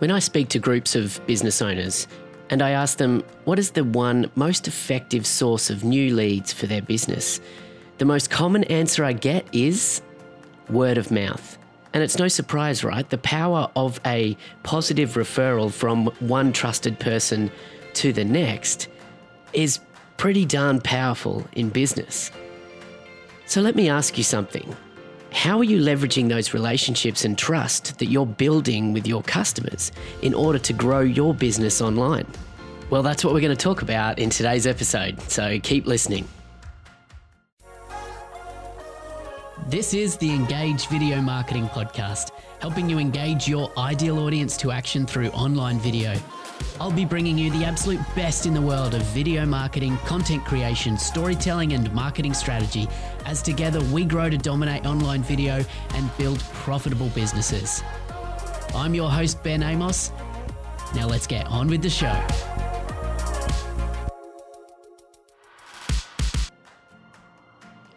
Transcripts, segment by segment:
When I speak to groups of business owners and I ask them what is the one most effective source of new leads for their business, the most common answer I get is word of mouth. And it's no surprise, right? The power of a positive referral from one trusted person to the next is pretty darn powerful in business. So let me ask you something. How are you leveraging those relationships and trust that you're building with your customers in order to grow your business online? Well, that's what we're going to talk about in today's episode, so keep listening. This is the Engage Video Marketing Podcast, helping you engage your ideal audience to action through online video. I'll be bringing you the absolute best in the world of video marketing, content creation, storytelling, and marketing strategy as together we grow to dominate online video and build profitable businesses. I'm your host, Ben Amos. Now let's get on with the show.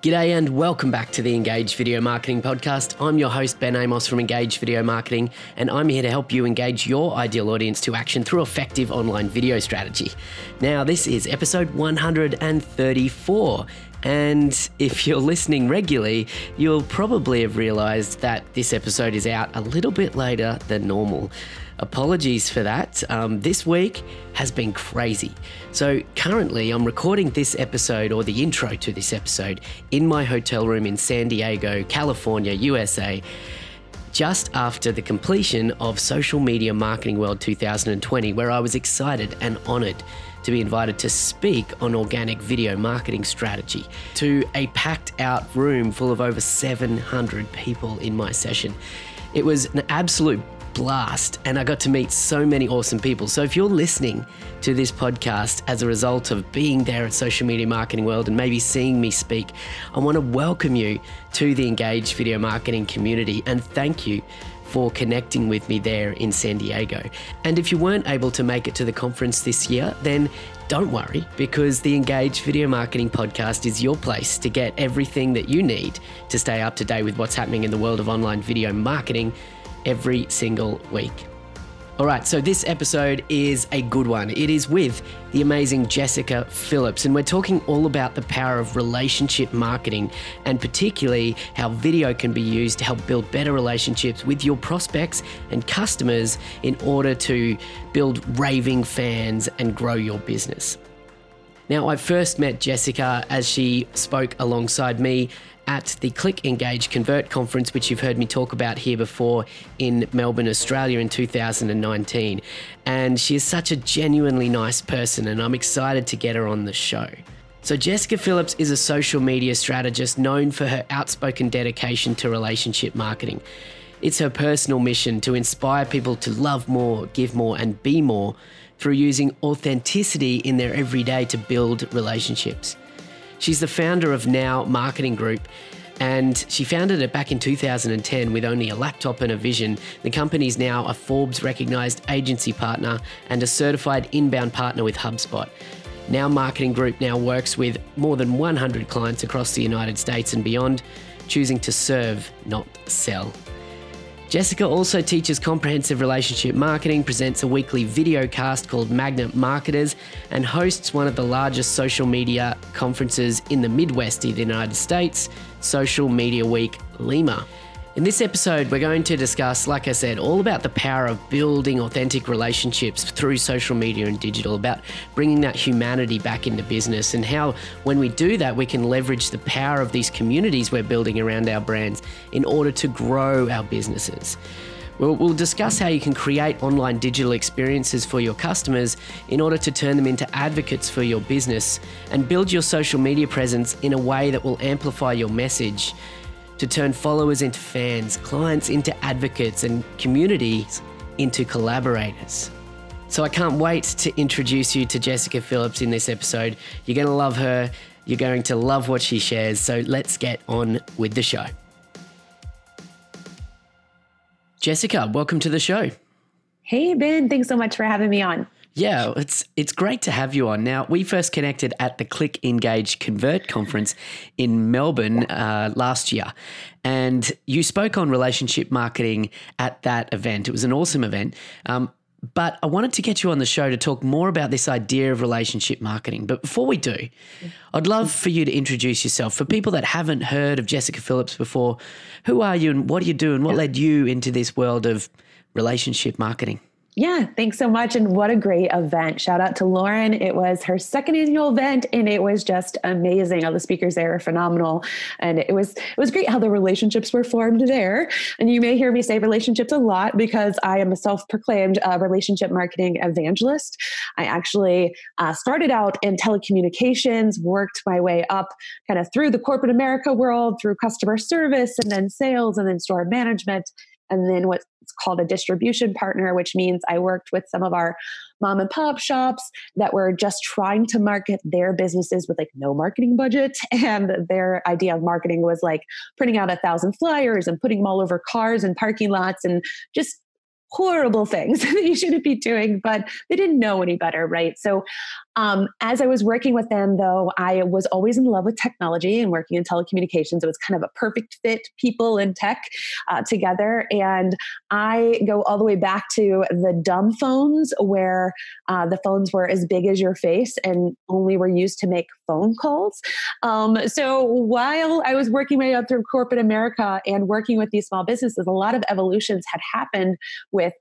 G'day and welcome back to the Engage Video Marketing Podcast. I'm your host, Ben Amos from Engage Video Marketing, and I'm here to help you engage your ideal audience to action through effective online video strategy. Now, this is episode 134. And if you're listening regularly, you'll probably have realized that this episode is out a little bit later than normal. Apologies for that. Um, this week has been crazy. So, currently, I'm recording this episode or the intro to this episode in my hotel room in San Diego, California, USA just after the completion of Social Media Marketing World 2020, where I was excited and honored to be invited to speak on organic video marketing strategy to a packed out room full of over 700 people in my session. It was an absolute blast and I got to meet so many awesome people. So if you're listening to this podcast as a result of being there at Social Media Marketing World and maybe seeing me speak, I want to welcome you to the Engaged Video Marketing community and thank you for connecting with me there in San Diego. And if you weren't able to make it to the conference this year, then don't worry because the Engage Video Marketing Podcast is your place to get everything that you need to stay up to date with what's happening in the world of online video marketing every single week. All right, so this episode is a good one. It is with the amazing Jessica Phillips, and we're talking all about the power of relationship marketing and particularly how video can be used to help build better relationships with your prospects and customers in order to build raving fans and grow your business. Now, I first met Jessica as she spoke alongside me at the Click Engage Convert conference, which you've heard me talk about here before in Melbourne, Australia in 2019. And she is such a genuinely nice person, and I'm excited to get her on the show. So, Jessica Phillips is a social media strategist known for her outspoken dedication to relationship marketing. It's her personal mission to inspire people to love more, give more, and be more through using authenticity in their everyday to build relationships. She's the founder of Now Marketing Group. And she founded it back in 2010 with only a laptop and a vision. The company is now a Forbes recognized agency partner and a certified inbound partner with HubSpot. Now Marketing Group now works with more than 100 clients across the United States and beyond, choosing to serve, not sell. Jessica also teaches comprehensive relationship marketing, presents a weekly video cast called Magnet Marketers, and hosts one of the largest social media conferences in the Midwest of the United States, Social Media Week Lima. In this episode, we're going to discuss, like I said, all about the power of building authentic relationships through social media and digital, about bringing that humanity back into business, and how, when we do that, we can leverage the power of these communities we're building around our brands in order to grow our businesses. We'll, we'll, discuss how you can create online digital experiences for your customers in order to turn them into advocates for your business and build your social media presence in a way that will amplify your message to turn followers into fans, clients into advocates, and communities into collaborators. So I can't wait to introduce you to Jessica Phillips in this episode. You're going to love her. You're going to love what she shares. So let's get on with the show. Jessica, welcome to the show. Hey, Ben. Thanks so much for having me on. Yeah, it's it's great to have you on. Now, we first connected at the Click Engage Convert conference in Melbourne uh, last year, and you spoke on relationship marketing at that event. It was an awesome event. Um, but I wanted to get you on the show to talk more about this idea of relationship marketing. But before we do, I'd love for you to introduce yourself. For people that haven't heard of Jessica Phillips before, who are you and what do you do and what led you into this world of relationship marketing? Yeah, thanks so much. And what a great event. Shout out to Lauren. It was her second annual event and it was just amazing. All the speakers there are phenomenal. And it was it was great how the relationships were formed there. And you may hear me say relationships a lot because I am a self-proclaimed uh, relationship marketing evangelist. I actually uh, started out in telecommunications, worked my way up kind of through the corporate America world, through customer service and then sales and then store management and then what's called a distribution partner, which means I worked with some of our mom and pop shops that were just trying to market their businesses with like no marketing budget. And their idea of marketing was like printing out a thousand flyers and putting them all over cars and parking lots and just horrible things that you shouldn't be doing, but they didn't know any better, right? So, um, as I was working with them, though, I was always in love with technology and working in telecommunications. It was kind of a perfect fit, people and tech uh, together. And I go all the way back to the dumb phones, where uh, the phones were as big as your face and only were used to make phone calls. Um, so, while I was working my way up through corporate America and working with these small businesses, a lot of evolutions had happened with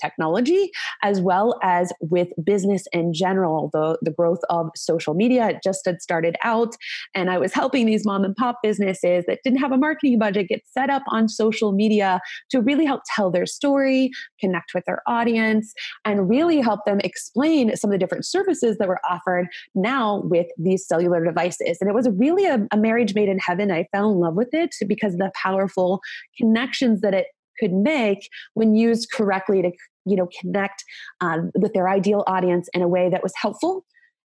technology as well as with business in general the, the growth of social media. It just had started out and i was helping these mom and pop businesses that didn't have a marketing budget get set up on social media to really help tell their story connect with their audience and really help them explain some of the different services that were offered now with these cellular devices. And it was really a, a marriage made in heaven. I fell in love with it because of the powerful connections that it could make when used correctly to you know connect um, with their ideal audience in a way that was helpful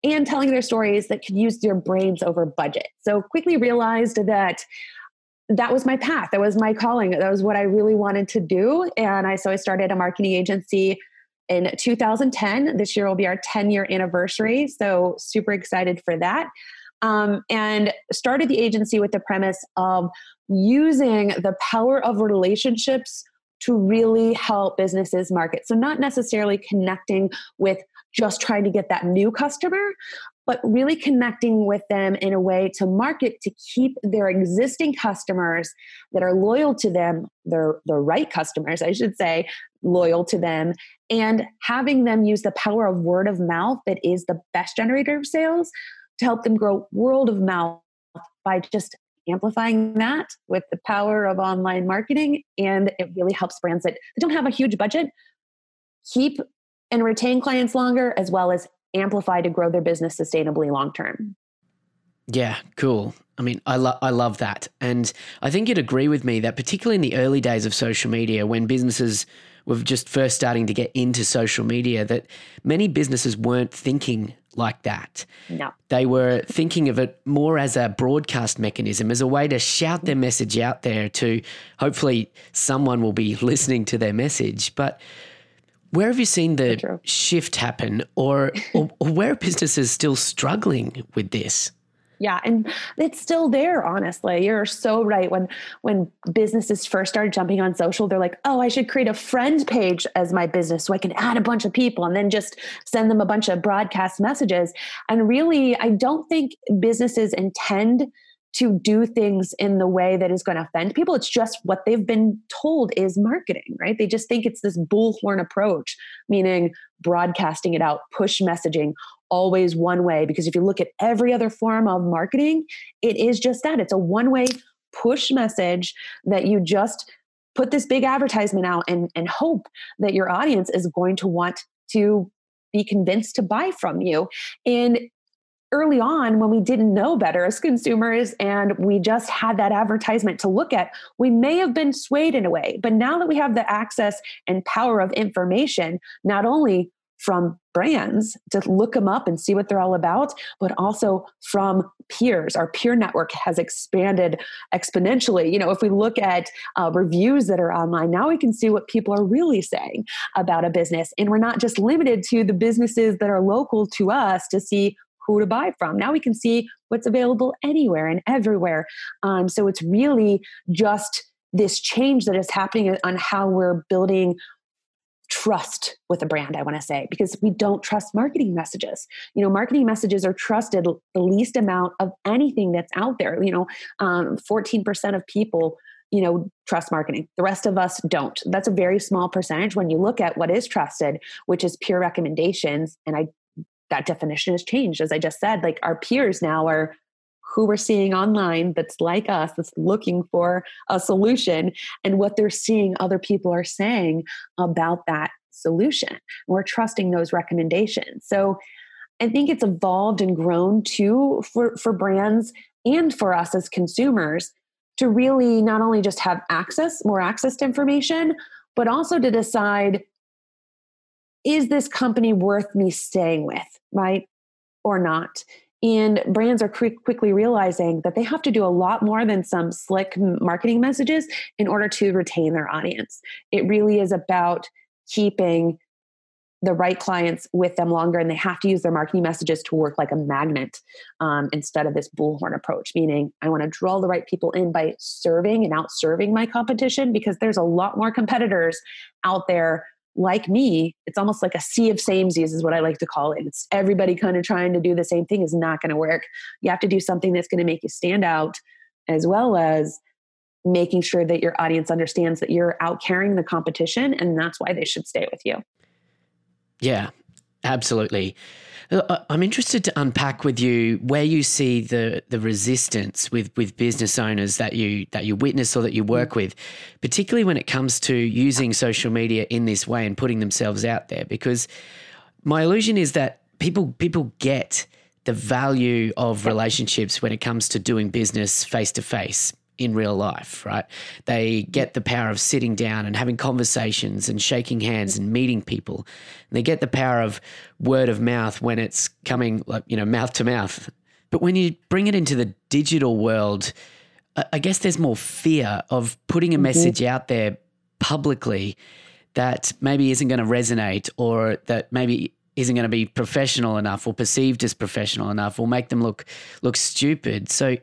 and telling their stories that could use their brains over budget. So quickly realized that that was my path that was my calling that was what i really wanted to do. And i so i started a marketing agency in 2010 this year will be our 10 year anniversary. So super excited for that um, and started the agency with the premise of using the power of relationships to really help businesses market. So, not necessarily connecting with just trying to get that new customer, but really connecting with them in a way to market to keep their existing customers that are loyal to them, their the right customers, I should say, loyal to them, and having them use the power of word of mouth that is the best generator of sales to help them grow world of mouth by just amplifying that with the power of online marketing. And it really helps brands that don't have a huge budget keep and retain clients longer, as well as amplify to grow their business sustainably long term. Yeah, cool. I mean, I, lo- I love that. And I think you'd agree with me that, particularly in the early days of social media, when businesses were just first starting to get into social media, that many businesses weren't thinking like that. No. They were thinking of it more as a broadcast mechanism, as a way to shout their message out there to hopefully someone will be listening to their message. But where have you seen the shift happen or, or, or where are businesses still struggling with this? Yeah, and it's still there honestly. You're so right when when businesses first started jumping on social, they're like, "Oh, I should create a friend page as my business so I can add a bunch of people and then just send them a bunch of broadcast messages." And really, I don't think businesses intend to do things in the way that is going to offend people. It's just what they've been told is marketing, right? They just think it's this bullhorn approach, meaning broadcasting it out, push messaging, always one way. Because if you look at every other form of marketing, it is just that it's a one way push message that you just put this big advertisement out and, and hope that your audience is going to want to be convinced to buy from you. And early on when we didn't know better as consumers and we just had that advertisement to look at, we may have been swayed in a way. But now that we have the access and power of information, not only from brands to look them up and see what they're all about, but also from peers. Our peer network has expanded exponentially. You know, if we look at uh, reviews that are online, now we can see what people are really saying about a business. And we're not just limited to the businesses that are local to us to see who to buy from. Now we can see what's available anywhere and everywhere. Um, so it's really just this change that is happening on how we're building trust with a brand i want to say because we don't trust marketing messages. You know marketing messages are trusted the least amount of anything that's out there you know um, 14% of people you know trust marketing. The rest of us don't. That's a very small percentage when you look at what is trusted which is peer recommendations and i that definition has changed. As i just said like our peers now are who we're seeing online that's like us, that's looking for a solution, and what they're seeing other people are saying about that solution. We're trusting those recommendations. So I think it's evolved and grown too for, for brands and for us as consumers to really not only just have access, more access to information, but also to decide is this company worth me staying with, right? Or not? And brands are quick, quickly realizing that they have to do a lot more than some slick marketing messages in order to retain their audience. It really is about keeping the right clients with them longer, and they have to use their marketing messages to work like a magnet um, instead of this bullhorn approach, meaning I want to draw the right people in by serving and out serving my competition because there's a lot more competitors out there like me, it's almost like a sea of samesies, is what I like to call it. It's everybody kind of trying to do the same thing is not going to work. You have to do something that's going to make you stand out, as well as making sure that your audience understands that you're out carrying the competition, and that's why they should stay with you. Yeah, absolutely. Uh, I'm interested to unpack with you where you see the the resistance with with business owners that you that you witness or that you work mm. with, particularly when it comes to using social media in this way and putting themselves out there. Because my illusion is that people people get the value of relationships when it comes to doing business face to face in real life, right? They get the power of sitting down and having conversations and shaking hands and meeting people. And they get the power of word of mouth when it's coming, like, you know, mouth to mouth. But when you bring it into the digital world, I guess there's more fear of putting a mm-hmm. message out there publicly that maybe isn't going to resonate or that maybe isn't going to be professional enough or perceived as professional enough or make them look look stupid. So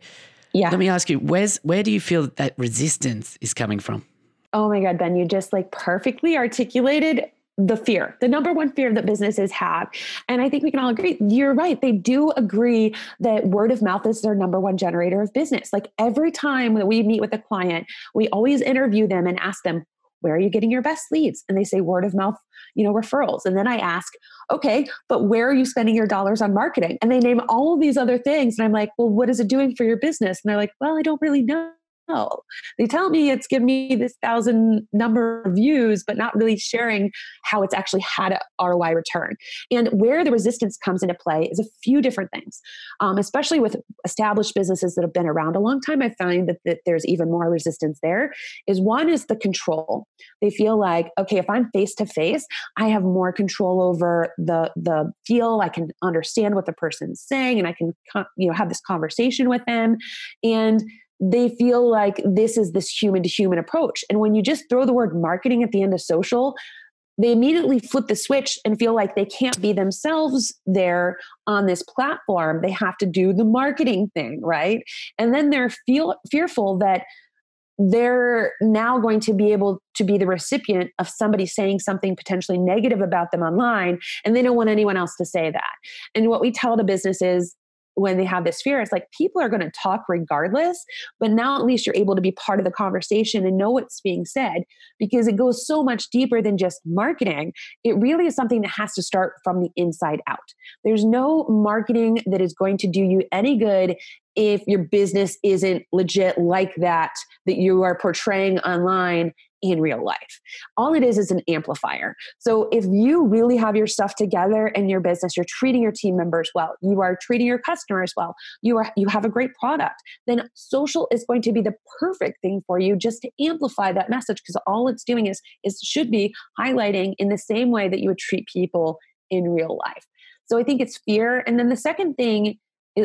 yeah. Let me ask you, where's where do you feel that, that resistance is coming from? Oh my God, Ben, you just like perfectly articulated the fear, the number one fear that businesses have. And I think we can all agree, you're right. They do agree that word of mouth is their number one generator of business. Like every time that we meet with a client, we always interview them and ask them, where are you getting your best leads? And they say word of mouth, you know, referrals. And then I ask, okay, but where are you spending your dollars on marketing? And they name all these other things. And I'm like, well, what is it doing for your business? And they're like, well, I don't really know know. They tell me it's given me this thousand number of views, but not really sharing how it's actually had a ROI return. And where the resistance comes into play is a few different things, um, especially with established businesses that have been around a long time. I find that, that there's even more resistance there. Is one is the control. They feel like, okay, if I'm face to face, I have more control over the the feel. I can understand what the person's saying, and I can you know have this conversation with them. And they feel like this is this human to human approach. And when you just throw the word marketing at the end of social, they immediately flip the switch and feel like they can't be themselves there on this platform. They have to do the marketing thing, right? And then they're feel fearful that they're now going to be able to be the recipient of somebody saying something potentially negative about them online and they don't want anyone else to say that. And what we tell the business is when they have this fear, it's like people are going to talk regardless, but now at least you're able to be part of the conversation and know what's being said because it goes so much deeper than just marketing. It really is something that has to start from the inside out. There's no marketing that is going to do you any good if your business isn't legit like that, that you are portraying online in real life. All it is is an amplifier. So if you really have your stuff together in your business, you're treating your team members well, you are treating your customers well, you are you have a great product, then social is going to be the perfect thing for you just to amplify that message because all it's doing is is should be highlighting in the same way that you would treat people in real life. So I think it's fear. And then the second thing,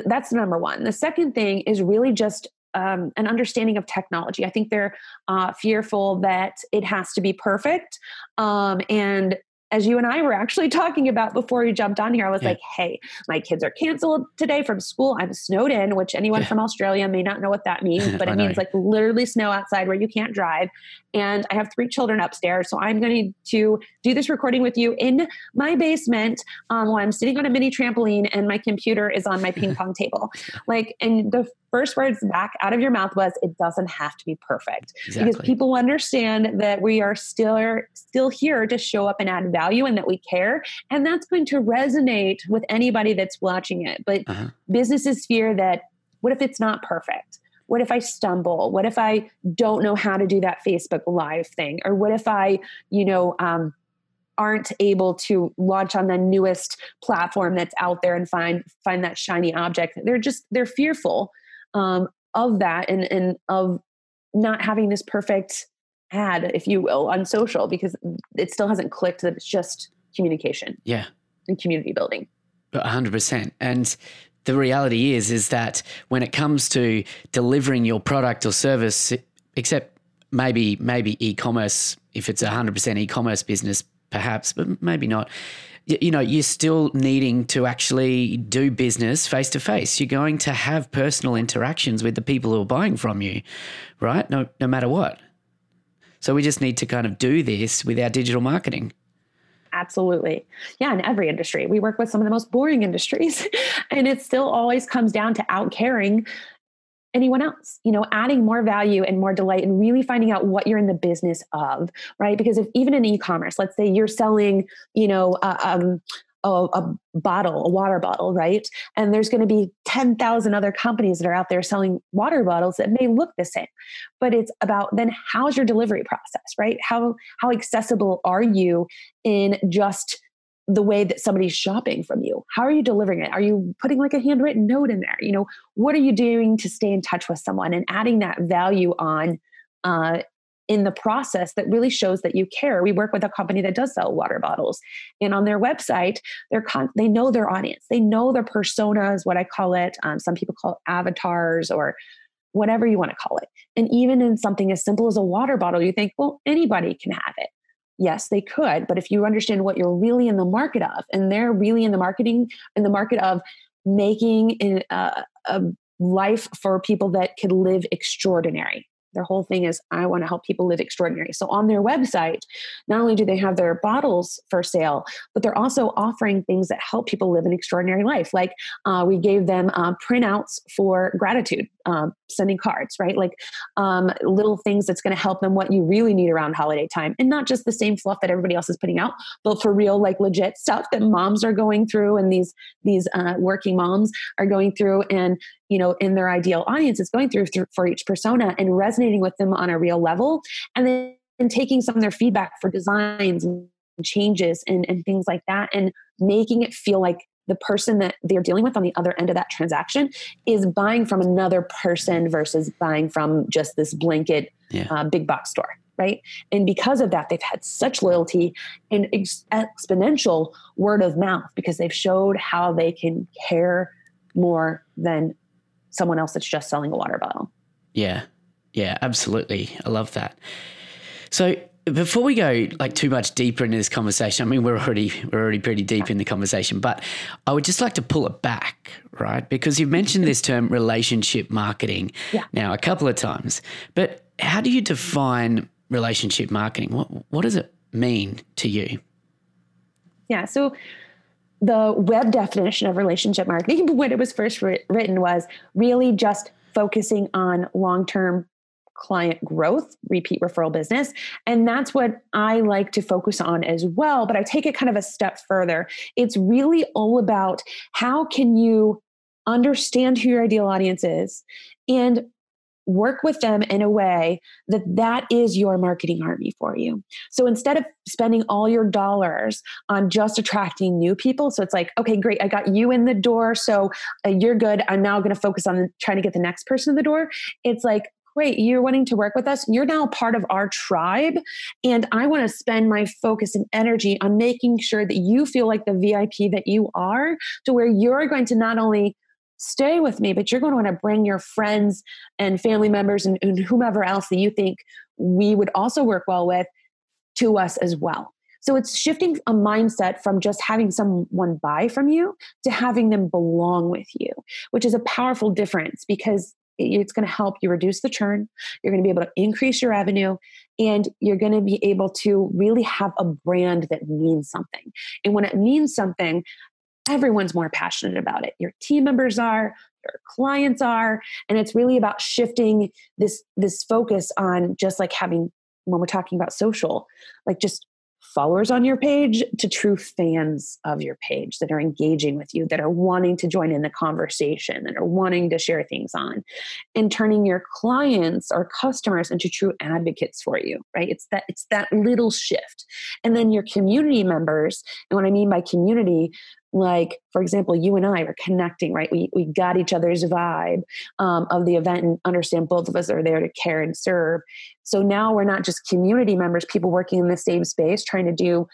that's number one. The second thing is really just um, an understanding of technology. I think they're uh, fearful that it has to be perfect. Um, and as you and I were actually talking about before you jumped on here, I was yeah. like, hey, my kids are canceled today from school. I'm snowed in, which anyone yeah. from Australia may not know what that means, but it means like literally snow outside where you can't drive. And I have three children upstairs. So I'm going to do this recording with you in my basement um, while I'm sitting on a mini trampoline and my computer is on my ping pong table. Like, and the first words back out of your mouth was, it doesn't have to be perfect. Exactly. Because people understand that we are still, still here to show up and add value and that we care. And that's going to resonate with anybody that's watching it. But uh-huh. businesses fear that what if it's not perfect? What if I stumble? What if I don't know how to do that Facebook Live thing? Or what if I, you know, um, aren't able to launch on the newest platform that's out there and find find that shiny object? They're just they're fearful um, of that and and of not having this perfect ad, if you will, on social because it still hasn't clicked that it's just communication. Yeah. And community building. hundred percent. And the reality is is that when it comes to delivering your product or service, except maybe maybe e-commerce, if it's a hundred percent e-commerce business, perhaps, but maybe not. You know, you're still needing to actually do business face to face. You're going to have personal interactions with the people who are buying from you, right? No, no matter what. So we just need to kind of do this with our digital marketing. Absolutely. Yeah, in every industry. We work with some of the most boring industries, and it still always comes down to out caring anyone else you know adding more value and more delight and really finding out what you're in the business of right because if even in e-commerce let's say you're selling you know uh, um, a, a, bottle, a water bottle, right? And there's going to be 10,000 other companies that are out there selling water bottles that may look the same. But it's about then how's your delivery process, right? How how accessible are you in just the way that somebody's shopping from you how are you delivering it are you putting like a handwritten note in there you know what are you doing to stay in touch with someone and adding that value on uh, in the process that really shows that you care. We work with a company that does sell water bottles, and on their website, they're con- they know their audience, they know their personas, what I call it. Um, some people call it avatars or whatever you want to call it. And even in something as simple as a water bottle, you think, well, anybody can have it. Yes, they could, but if you understand what you're really in the market of, and they're really in the marketing in the market of making a, uh, a life for people that could live extraordinary their whole thing is, I want to help people live extraordinary. So on their website, not only do they have their bottles for sale, but they're also offering things that help people live an extraordinary life. Like uh, we gave them uh, printouts for gratitude, um, sending cards, right? Like um, little things that's going to help them what you really need around holiday time. And not just the same fluff that everybody else is putting out, but for real, like legit stuff that moms are going through and these, these uh, working moms are going through. And you know in their ideal audience is going through, through for each persona and resonating with them on a real level and then and taking some of their feedback for designs and changes and, and things like that and making it feel like the person that they're dealing with on the other end of that transaction is buying from another person versus buying from just this blanket yeah. uh, big box store right and because of that they've had such loyalty and ex- exponential word of mouth because they've showed how they can care more than someone else that's just selling a water bottle. Yeah. Yeah, absolutely. I love that. So before we go like too much deeper into this conversation, I mean we're already we're already pretty deep in the conversation, but I would just like to pull it back, right? Because you've mentioned this term relationship marketing yeah. now a couple of times. But how do you define relationship marketing? What what does it mean to you? Yeah, so the web definition of relationship marketing when it was first written was really just focusing on long-term client growth, repeat referral business. And that's what I like to focus on as well. But I take it kind of a step further. It's really all about how can you understand who your ideal audience is and work with them in a way that that is your marketing army for you. So instead of spending all your dollars on just attracting new people, so it's like, okay, great, I got you in the door, so uh, you're good. I'm now going to focus on trying to get the next person in the door. It's like, great, you're wanting to work with us. You're now part of our tribe. And I want to spend my focus and energy on making sure that you feel like the VIP that you are, to where you're going to not only stay with me, but you're going to want to bring your friends and family members and, and whomever else that you think we would also work well with to us as well. So it's shifting a mindset from just having someone buy from you to having them belong with you, which is a powerful difference because it's going to help you reduce the churn. You're going to be able to increase your revenue and you're going to be able to really have a brand that means something. And when it means something, everyone's more passionate about it. Your team members are, your clients are, and it's really about shifting this this focus on just like having when we're talking about social, like just followers on your page to true fans of your page that are engaging with you, that are wanting to join in the conversation, that are wanting to share things on, and turning your clients or customers into true advocates for you, right? It's that it's that little shift. And then your community members, and what I mean by community, like for example you and i are connecting right? We, we got each other's vibe um, of the event and understand both of us are there to care and serve. So now we're not just community members people working in the same space trying to do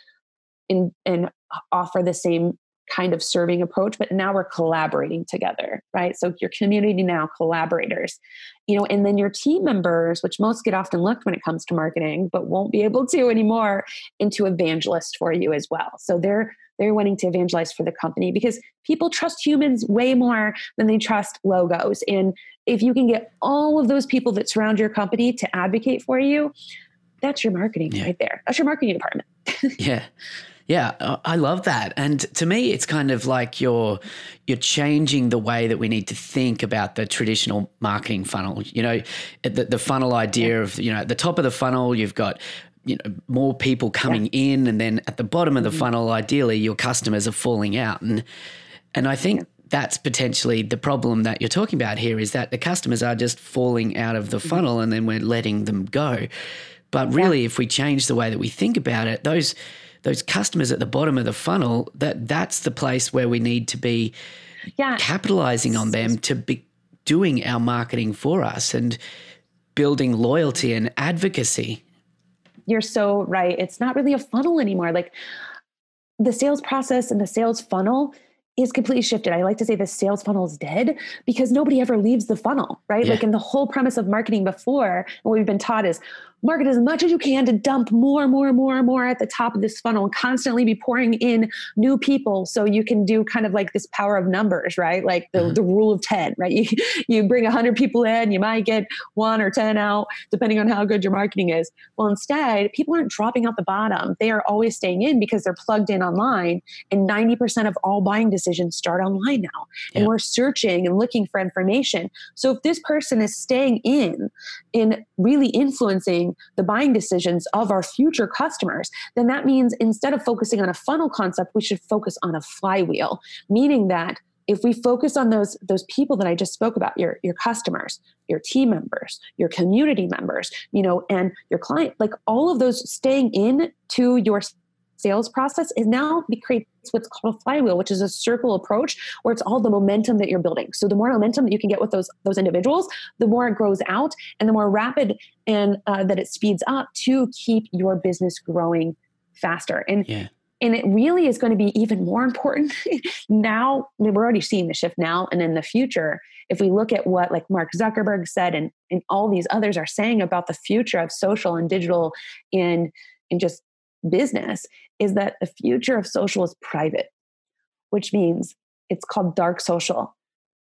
and and offer the same kind of serving approach but now we're collaborating together right? So your community now collaborators you know and then your team members which most get often looked when it comes to marketing but won't be able to anymore into evangelists for you as well. So they're they're wanting to evangelize for the company because people trust humans way more than they trust logos. And if you can get all of those people that surround your company to advocate for you, that's your marketing yeah. right there. That's your marketing department. yeah. Yeah, uh, I love that. And to me it's kind of like you're you're changing the way that we need to think about the traditional marketing funnel. You know, the, the funnel idea of, you know, at the top of the funnel you've got you know more people coming yeah. in and then at the bottom of the mm-hmm. funnel ideally your customers are falling out and and I think that's potentially the problem that you're talking about here is that the customers are just falling out of the mm-hmm. funnel and then we're letting them go but really yeah. if we change the way that we think about it those those customers at the bottom of the funnel that that's the place where we need to be yeah. capitalizing on them to be doing our marketing for us and building loyalty and advocacy you're so right. It's not really a funnel anymore. Like the sales process and the sales funnel is completely shifted. I like to say the sales funnel is dead because nobody ever leaves the funnel, right? Yeah. Like in the whole premise of marketing before, what we've been taught is market as much as you can to dump more, and more, and more, and more at the top of this funnel and constantly be pouring in new people so you can do kind of like this power of numbers, right? Like the, mm-hmm. the rule of 10, right? You, you bring 100 people in, you might get one or 10 out, depending on how good your marketing is. Well, instead, people aren't dropping out the bottom. They are always staying in because they're plugged in online. And 90% of all buying decisions start online now. And yeah. we're searching and looking for information. So if this person is staying in, in really influencing the buying decisions of our future customers, then that means instead of focusing on a funnel concept, we should focus on a flywheel, meaning that if we focus on those those people that I just spoke about, your your customers, your team members, your community members, you know, and your client, like all of those staying in to your sales process is now creates what's called a flywheel, which is a circle approach where it's all the momentum that you're building. So the more momentum that you can get with those those individuals, the more it grows out, and the more rapid and uh, that it speeds up to keep your business growing faster. And yeah. And it really is going to be even more important now. I mean, we're already seeing the shift now and in the future. If we look at what like Mark Zuckerberg said and, and all these others are saying about the future of social and digital and and just business is that the future of social is private, which means it's called dark social.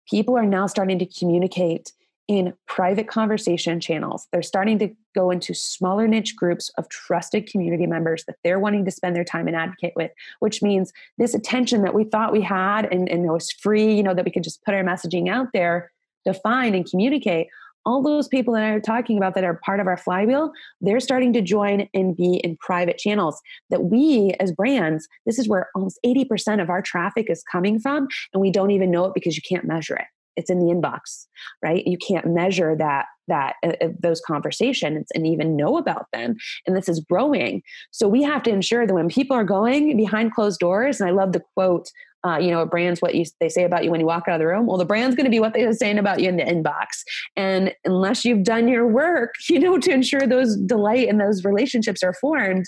People are now starting to communicate in private conversation channels. They're starting to go into smaller niche groups of trusted community members that they're wanting to spend their time and advocate with, which means this attention that we thought we had and, and it was free, you know, that we could just put our messaging out there, define and communicate all those people that I'm talking about that are part of our flywheel, they're starting to join and be in private channels that we as brands, this is where almost 80% of our traffic is coming from. And we don't even know it because you can't measure it. It's in the inbox, right? You can't measure that that uh, uh those conversations and even know about them and this is growing so we have to ensure that when people are going behind closed doors and i love the quote uh, you know, a brand's what you they say about you when you walk out of the room. Well, the brand's going to be what they're saying about you in the inbox. And unless you've done your work, you know, to ensure those delight and those relationships are formed,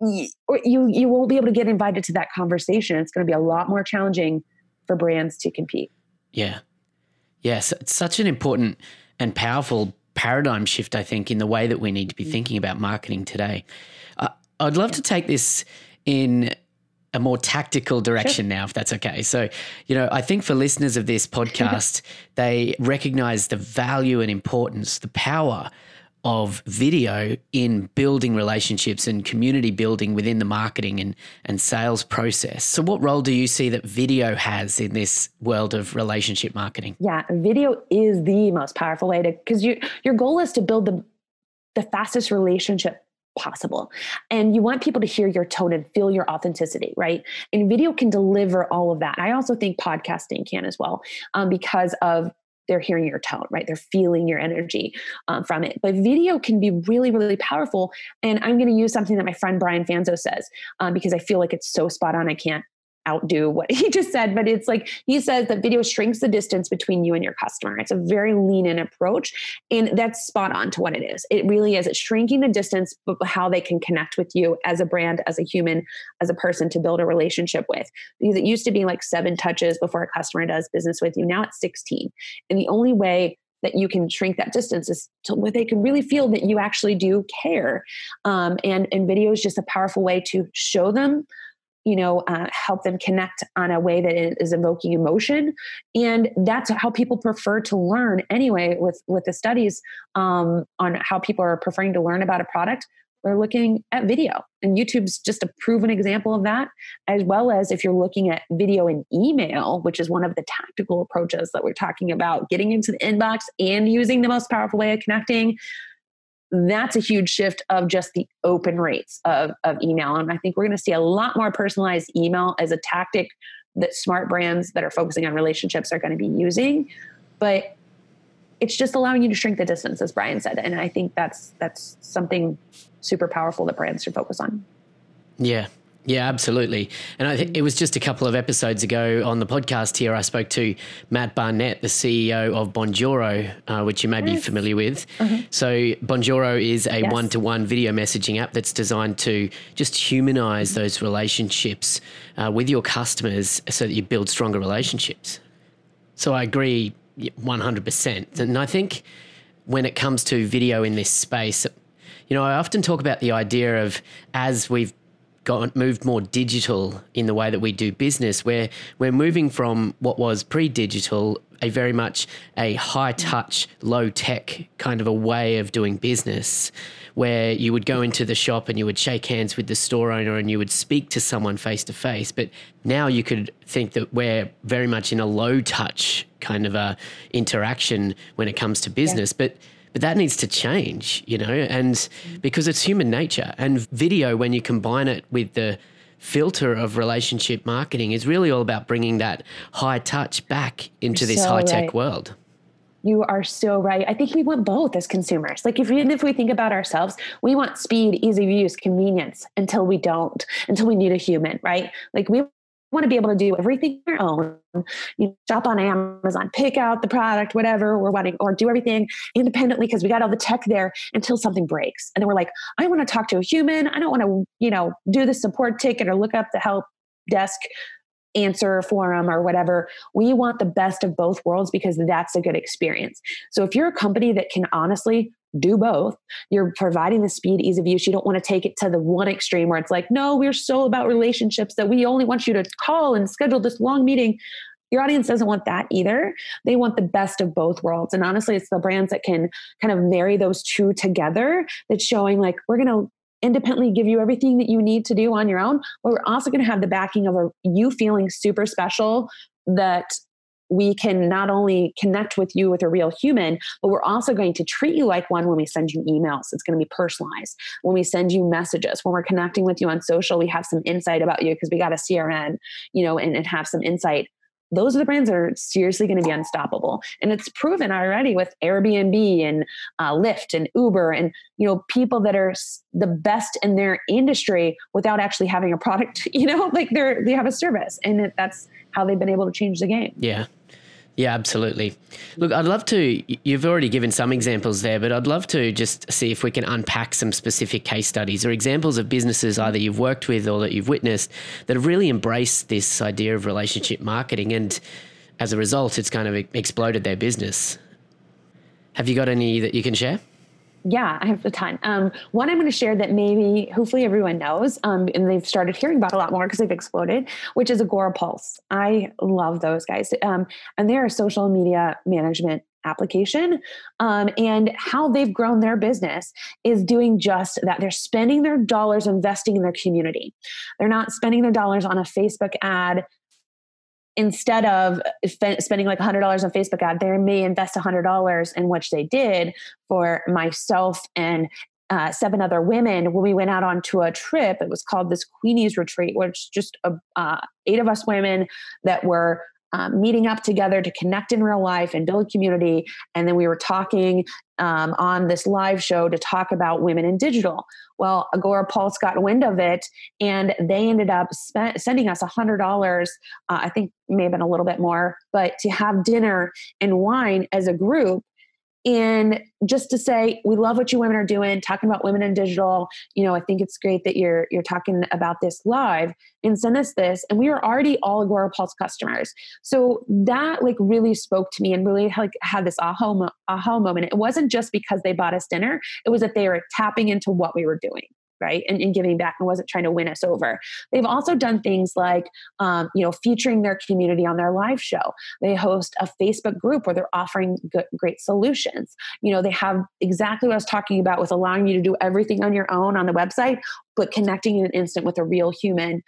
you you won't be able to get invited to that conversation. It's going to be a lot more challenging for brands to compete. Yeah. Yes, it's such an important and powerful paradigm shift, I think, in the way that we need to be mm. thinking about marketing today. Uh, I'd love to take this in a more tactical direction sure. now, if that's okay. So, you know, I think for listeners of this podcast, they recognize the value and importance, the power of video in building relationships and community building within the marketing and, and sales process. So, what role do you see that video has in this world of relationship marketing? Yeah, video is the most powerful way to because you your goal is to build the the fastest relationship possible. And you want people to hear your tone and feel your authenticity, right? And video can deliver all of that. I also think podcasting can as well, um, because of they're hearing your tone, right? They're feeling your energy um, from it. But video can be really, really powerful. And I'm going to use something that my friend Brian Fanzo says um, because I feel like it's so spot on. I can't outdo what he just said, but it's like he says that video shrinks the distance between you and your customer. It's a very lean in approach. And that's spot on to what it is. It really is. It's shrinking the distance, but how they can connect with you as a brand, as a human, as a person to build a relationship with. Because it used to be like seven touches before a customer does business with you. Now it's 16. And the only way that you can shrink that distance is to where they can really feel that you actually do care. Um, and, and video is just a powerful way to show them you know uh, help them connect on a way that is evoking emotion. And that's how people prefer to learn anyway with with the studies um, on how people are preferring to learn about a product. They're looking at video. And youtube's just a proven example of that as well as if you're looking at video and email which is one of the tactical approaches that we're talking about getting into the inbox and using the most powerful way of connecting that's a huge shift of just the open rates of, of email. And I think we're going to see a lot more personalized email as a tactic that smart brands that are focusing on relationships are going to be using. But it's just allowing you to shrink the distance, as Brian said. And I think that's that's something super powerful that brands should focus on. Yeah, yeah, absolutely. And I think it was just a couple of episodes ago on the podcast here, I spoke to Matt Barnett, the CEO of Bonjoro, uh, which you may yes. be familiar with. Mm-hmm. So, Bonjoro is a one to one video messaging app that's designed to just humanize mm-hmm. those relationships uh, with your customers so that you build stronger relationships. So, I agree 100%. And I think when it comes to video in this space, you know, I often talk about the idea of as we've got moved more digital in the way that we do business, where we're moving from what was pre-digital, a very much a high touch, low tech kind of a way of doing business, where you would go into the shop and you would shake hands with the store owner and you would speak to someone face to face. But now you could think that we're very much in a low touch kind of a interaction when it comes to business. Yeah. But but that needs to change, you know, and mm-hmm. because it's human nature. And video, when you combine it with the filter of relationship marketing, is really all about bringing that high touch back into You're this so high tech right. world. You are so right. I think we want both as consumers. Like if even if we think about ourselves, we want speed, easy use, convenience until we don't, until we need a human, right? Like we want to be able to do everything your own. You shop on Amazon, pick out the product, whatever we're wanting, or do everything independently because we got all the tech there until something breaks. And then we're like, I want to talk to a human. I don't want to, you know, do the support ticket or look up the help desk answer forum or whatever. We want the best of both worlds because that's a good experience. So if you're a company that can honestly do both. You're providing the speed, ease of use. You don't want to take it to the one extreme where it's like, no, we're so about relationships that we only want you to call and schedule this long meeting. Your audience doesn't want that either. They want the best of both worlds. And honestly, it's the brands that can kind of marry those two together that's showing like, we're going to independently give you everything that you need to do on your own, but we're also going to have the backing of a, you feeling super special that we can not only connect with you with a real human, but we're also going to treat you like one when we send you emails. It's going to be personalized. When we send you messages, when we're connecting with you on social, we have some insight about you because we got a CRM, you know, and, and have some insight those are the brands that are seriously going to be unstoppable. And it's proven already with Airbnb and uh, Lyft and Uber and you know people that are the best in their industry without actually having a product. You know, like they're they have a service, and that's how they've been able to change the game. Yeah. Yeah, absolutely. Look, I'd love to. You've already given some examples there, but I'd love to just see if we can unpack some specific case studies or examples of businesses either you've worked with or that you've witnessed that have really embraced this idea of relationship marketing. And as a result, it's kind of exploded their business. Have you got any that you can share? Yeah, I have a ton. Um, one I'm going to share that maybe, hopefully, everyone knows, um, and they've started hearing about a lot more because they've exploded, which is Agorapulse. I love those guys, um, and they're a social media management application. Um, and how they've grown their business is doing just that. They're spending their dollars investing in their community. They're not spending their dollars on a Facebook ad instead of spending like $100 on Facebook ad, they may invest $100 in which they did for myself and uh, seven other women when we went out onto a trip. It was called this Queenie's Retreat, which just uh, uh, eight of us women that were um, meeting up together to connect in real life and build community. And then we were talking um, on this live show to talk about women in digital. Well, Agorapulse got wind of it and they ended up spent, sending us $100. Uh, I think may have been a little bit more, but to have dinner and wine as a group and just to say we love what you women are doing talking about women in digital. You know i think it's great that you're you're talking about this live and send us this. And we were already all Agorapulse customers. So that like really spoke to me and really like had this aha, aha moment. It wasn't just because they bought us dinner. It was that they were tapping into what we were doing right? And, and, giving back and wasn't trying to win us over. They've also done things like um, you know featuring their community on their live show. They host a facebook group where they're offering great solutions. You know they have exactly what i was talking about with allowing you to do everything on your own on the website but connecting in an instant with a real human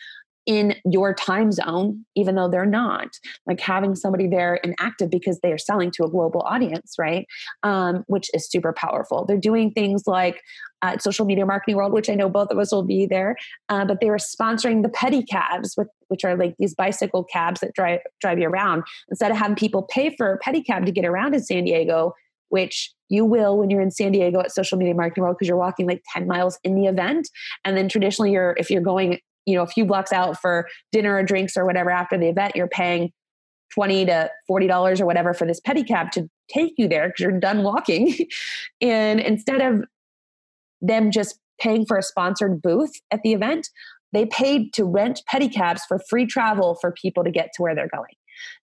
in your time zone, even though they're not, like having somebody there and active because they are selling to a global audience, right? Um, which is super powerful. They're doing things like uh, social media marketing world, which I know both of us will be there, uh, but they were sponsoring the pedicabs, with, which are like these bicycle cabs that drive drive you around. Instead of having people pay for a pedicab to get around in San Diego, which you will when you're in San Diego at Social Media Marketing World because you're walking like 10 miles in the event. And then traditionally you're if you're going you know a few blocks out for dinner or drinks or whatever after the event you're paying 20 to 40 dollars or whatever for this pedicab to take you there because you're done walking. And instead of them just paying for a sponsored booth at the event they paid to rent pedicabs for free travel for people to get to where they're going.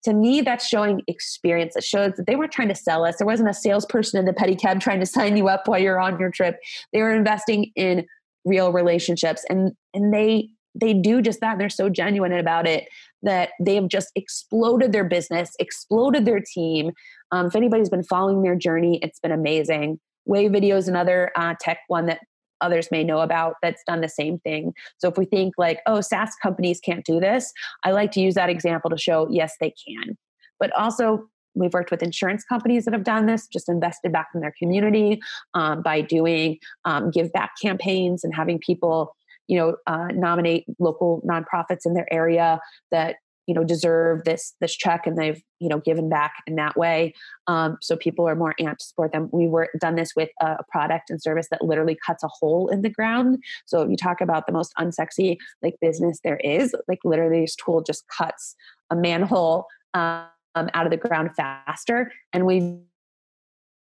To me that's showing experience. It shows that they weren't trying to sell us. There wasn't a salesperson in the pedicab trying to sign you up while you're on your trip. They were investing in real relationships and and they they do just that and they're so genuine about it that they have just exploded their business exploded their team. Um, if anybody's been following their journey it's been amazing. Wave video is another uh, tech one that others may know about that's done the same thing. So if we think like oh saas companies can't do this i like to use that example to show yes they can. But also we've worked with insurance companies that have done this just invested back in their community um, by doing um, give back campaigns and having people you know uh, nominate local nonprofits in their area that you know deserve this this check and they've you know given back in that way um, so people are more amped to support them. We were done this with a, product and service that literally cuts a hole in the ground. So if you talk about the most unsexy like business there is like literally this tool just cuts a manhole um, out of the ground faster. And we've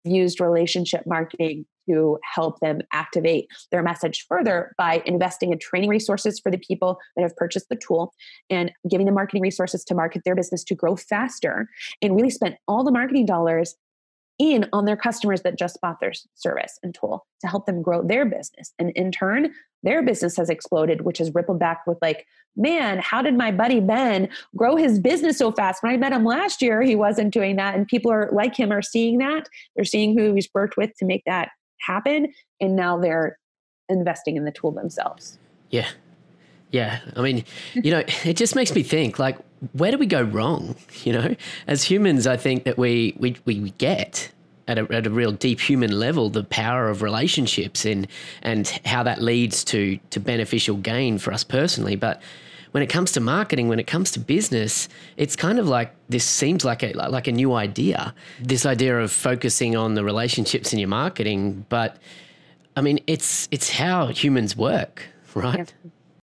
used relationship marketing to help them activate their message further by investing in training resources for the people that have purchased the tool and giving them marketing resources to market their business to grow faster and really spent all the marketing dollars in on their customers that just bought their service and tool to help them grow their business. And in turn, their business has exploded, which has rippled back with like, man, how did my buddy Ben grow his business so fast? When I met him last year, he wasn't doing that. And people are like him are seeing that. They're seeing who he's worked with to make that happen. And now they're investing in the tool themselves. Yeah. Yeah. I mean, you know, it just makes me think like, where do we go wrong? You know, as humans, I think that we, we, we get at a, at a real deep human level the power of relationships and, and how that leads to, to beneficial gain for us personally. But when it comes to marketing, when it comes to business, it's kind of like this seems like a like a new idea. This idea of focusing on the relationships in your marketing, but I mean, it's it's how humans work, right? Yeah.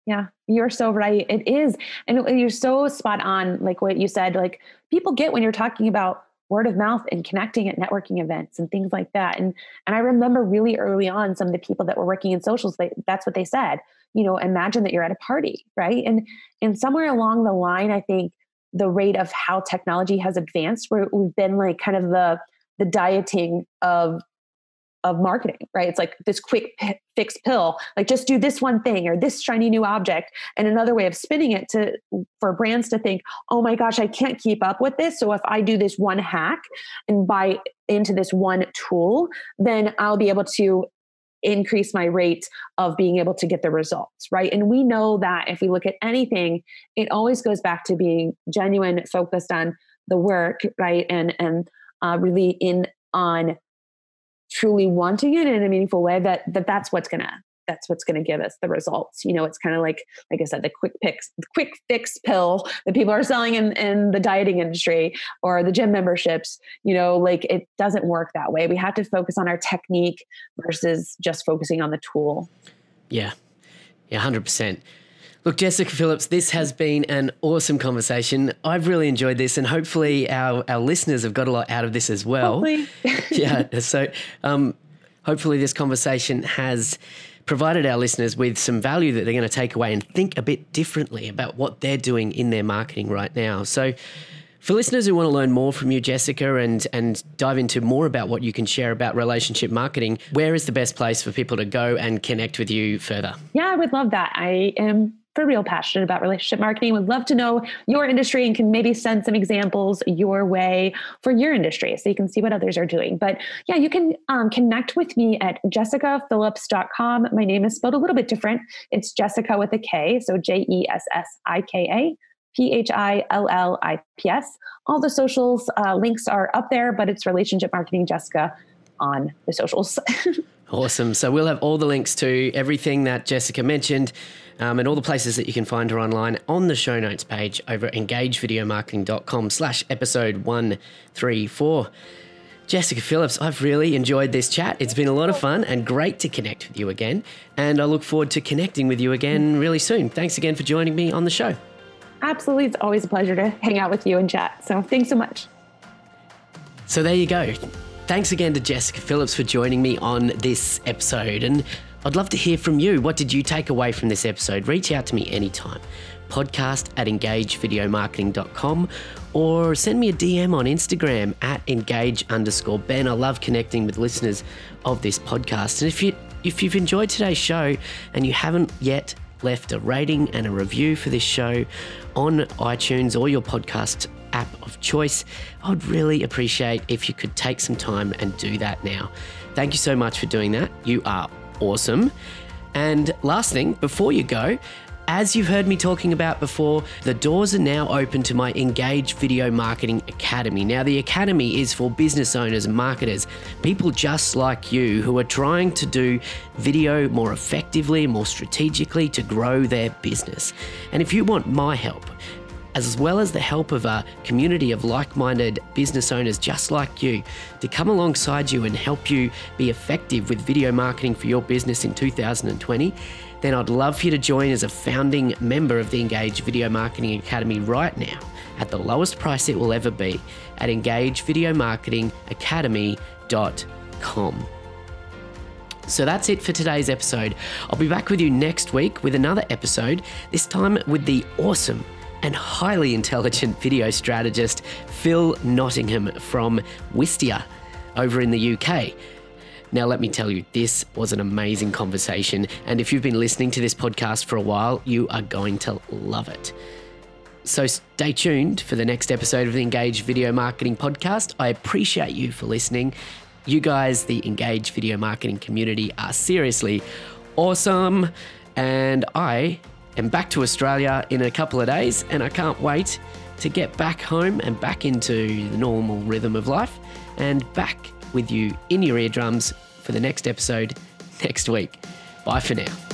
Yeah, you're so right. It is. And you're so spot on, like what you said. Like people get when you're talking about word of mouth and connecting at networking events and things like that. And and I remember really early on some of the people that were working in socials, they, that's what they said. You know, imagine that you're at a party, right? And and somewhere along the line, I think the rate of how technology has advanced, where we've been like kind of the the dieting of of marketing, right? It's like this quick p- fix pill, like just do this one thing or this shiny new object. And another way of spinning it to for brands to think, oh my gosh, I can't keep up with this. So if I do this one hack and buy into this one tool, then I'll be able to increase my rate of being able to get the results, right? And we know that if we look at anything, it always goes back to being genuine, focused on the work, right? And and uh, really in on truly wanting it in a meaningful way that, that that's what's gonna that's what's going to give us the results. You know, it's kind of like, like I said, the quick fix, the quick fix pill that people are selling in, in the dieting industry or the gym memberships. You know, like it doesn't work that way. We have to focus on our technique versus just focusing on the tool. Yeah, yeah, hundred percent. Look, Jessica Phillips, this has been an awesome conversation. I've really enjoyed this, and hopefully, our, our listeners have got a lot out of this as well. yeah. So, um, hopefully, this conversation has provided our listeners with some value that they're going to take away and think a bit differently about what they're doing in their marketing right now. So, for listeners who want to learn more from you, Jessica, and and dive into more about what you can share about relationship marketing, where is the best place for people to go and connect with you further? Yeah, I would love that. I am for real passionate about relationship marketing. Would love to know your industry and can maybe send some examples your way for your industry so you can see what others are doing. But yeah you can um, connect with me at jessicaphillips.com my name is spelled a little bit different. It's jessica with a k so j-e-s-s-i-k-a p-h-i-l-l-i-p-s all the socials uh, links are up there but it's relationship marketing jessica on the socials. Awesome. So we'll have all the links to everything that jessica mentioned um, and all the places that you can find her online on the show notes page over at engagevideomarketing.com slash episode 134. Jessica Phillips, I've really enjoyed this chat. It's been a lot of fun and great to connect with you again. And I look forward to connecting with you again really soon. Thanks again for joining me on the show. Absolutely. It's always a pleasure to hang out with you and chat. So thanks so much. So there you go. Thanks again to Jessica Phillips for joining me on this episode. And I'd love to hear from you. What did you take away from this episode? Reach out to me anytime. Podcast at engagevideomarketing.com or send me a DM on Instagram at engage underscore Ben. I love connecting with listeners of this podcast. And if you if you've enjoyed today's show and you haven't yet left a rating and a review for this show on iTunes or your podcast app of choice, I would really appreciate if you could take some time and do that now. Thank you so much for doing that. You are awesome. And last thing, before you go, as you've heard me talking about before, the doors are now open to my Engage Video Marketing Academy. Now, the Academy is for business owners, and marketers, people just like you who are trying to do video more effectively, more strategically to grow their business. And if you want my help, as well as the help of a community of like minded business owners just like you to come alongside you and help you be effective with video marketing for your business in 2020, then I'd love for you to join as a founding member of the Engage Video Marketing Academy right now at the lowest price it will ever be at engagevideomarketingacademy.com. So that's it for today's episode. I'll be back with you next week with another episode, this time with the awesome and highly intelligent video strategist Phil Nottingham from Wistia over in the UK. Now, let me tell you, this was an amazing conversation. And if you've been listening to this podcast for a while, you are going to love it. So stay tuned for the next episode of the Engage Video Marketing Podcast. I appreciate you for listening. You guys, the Engage Video Marketing community, are seriously awesome. And I am back to Australia in a couple of days, and I can't wait to get back home and back into the normal rhythm of life and back with you in your eardrums for the next episode next week. Bye for now.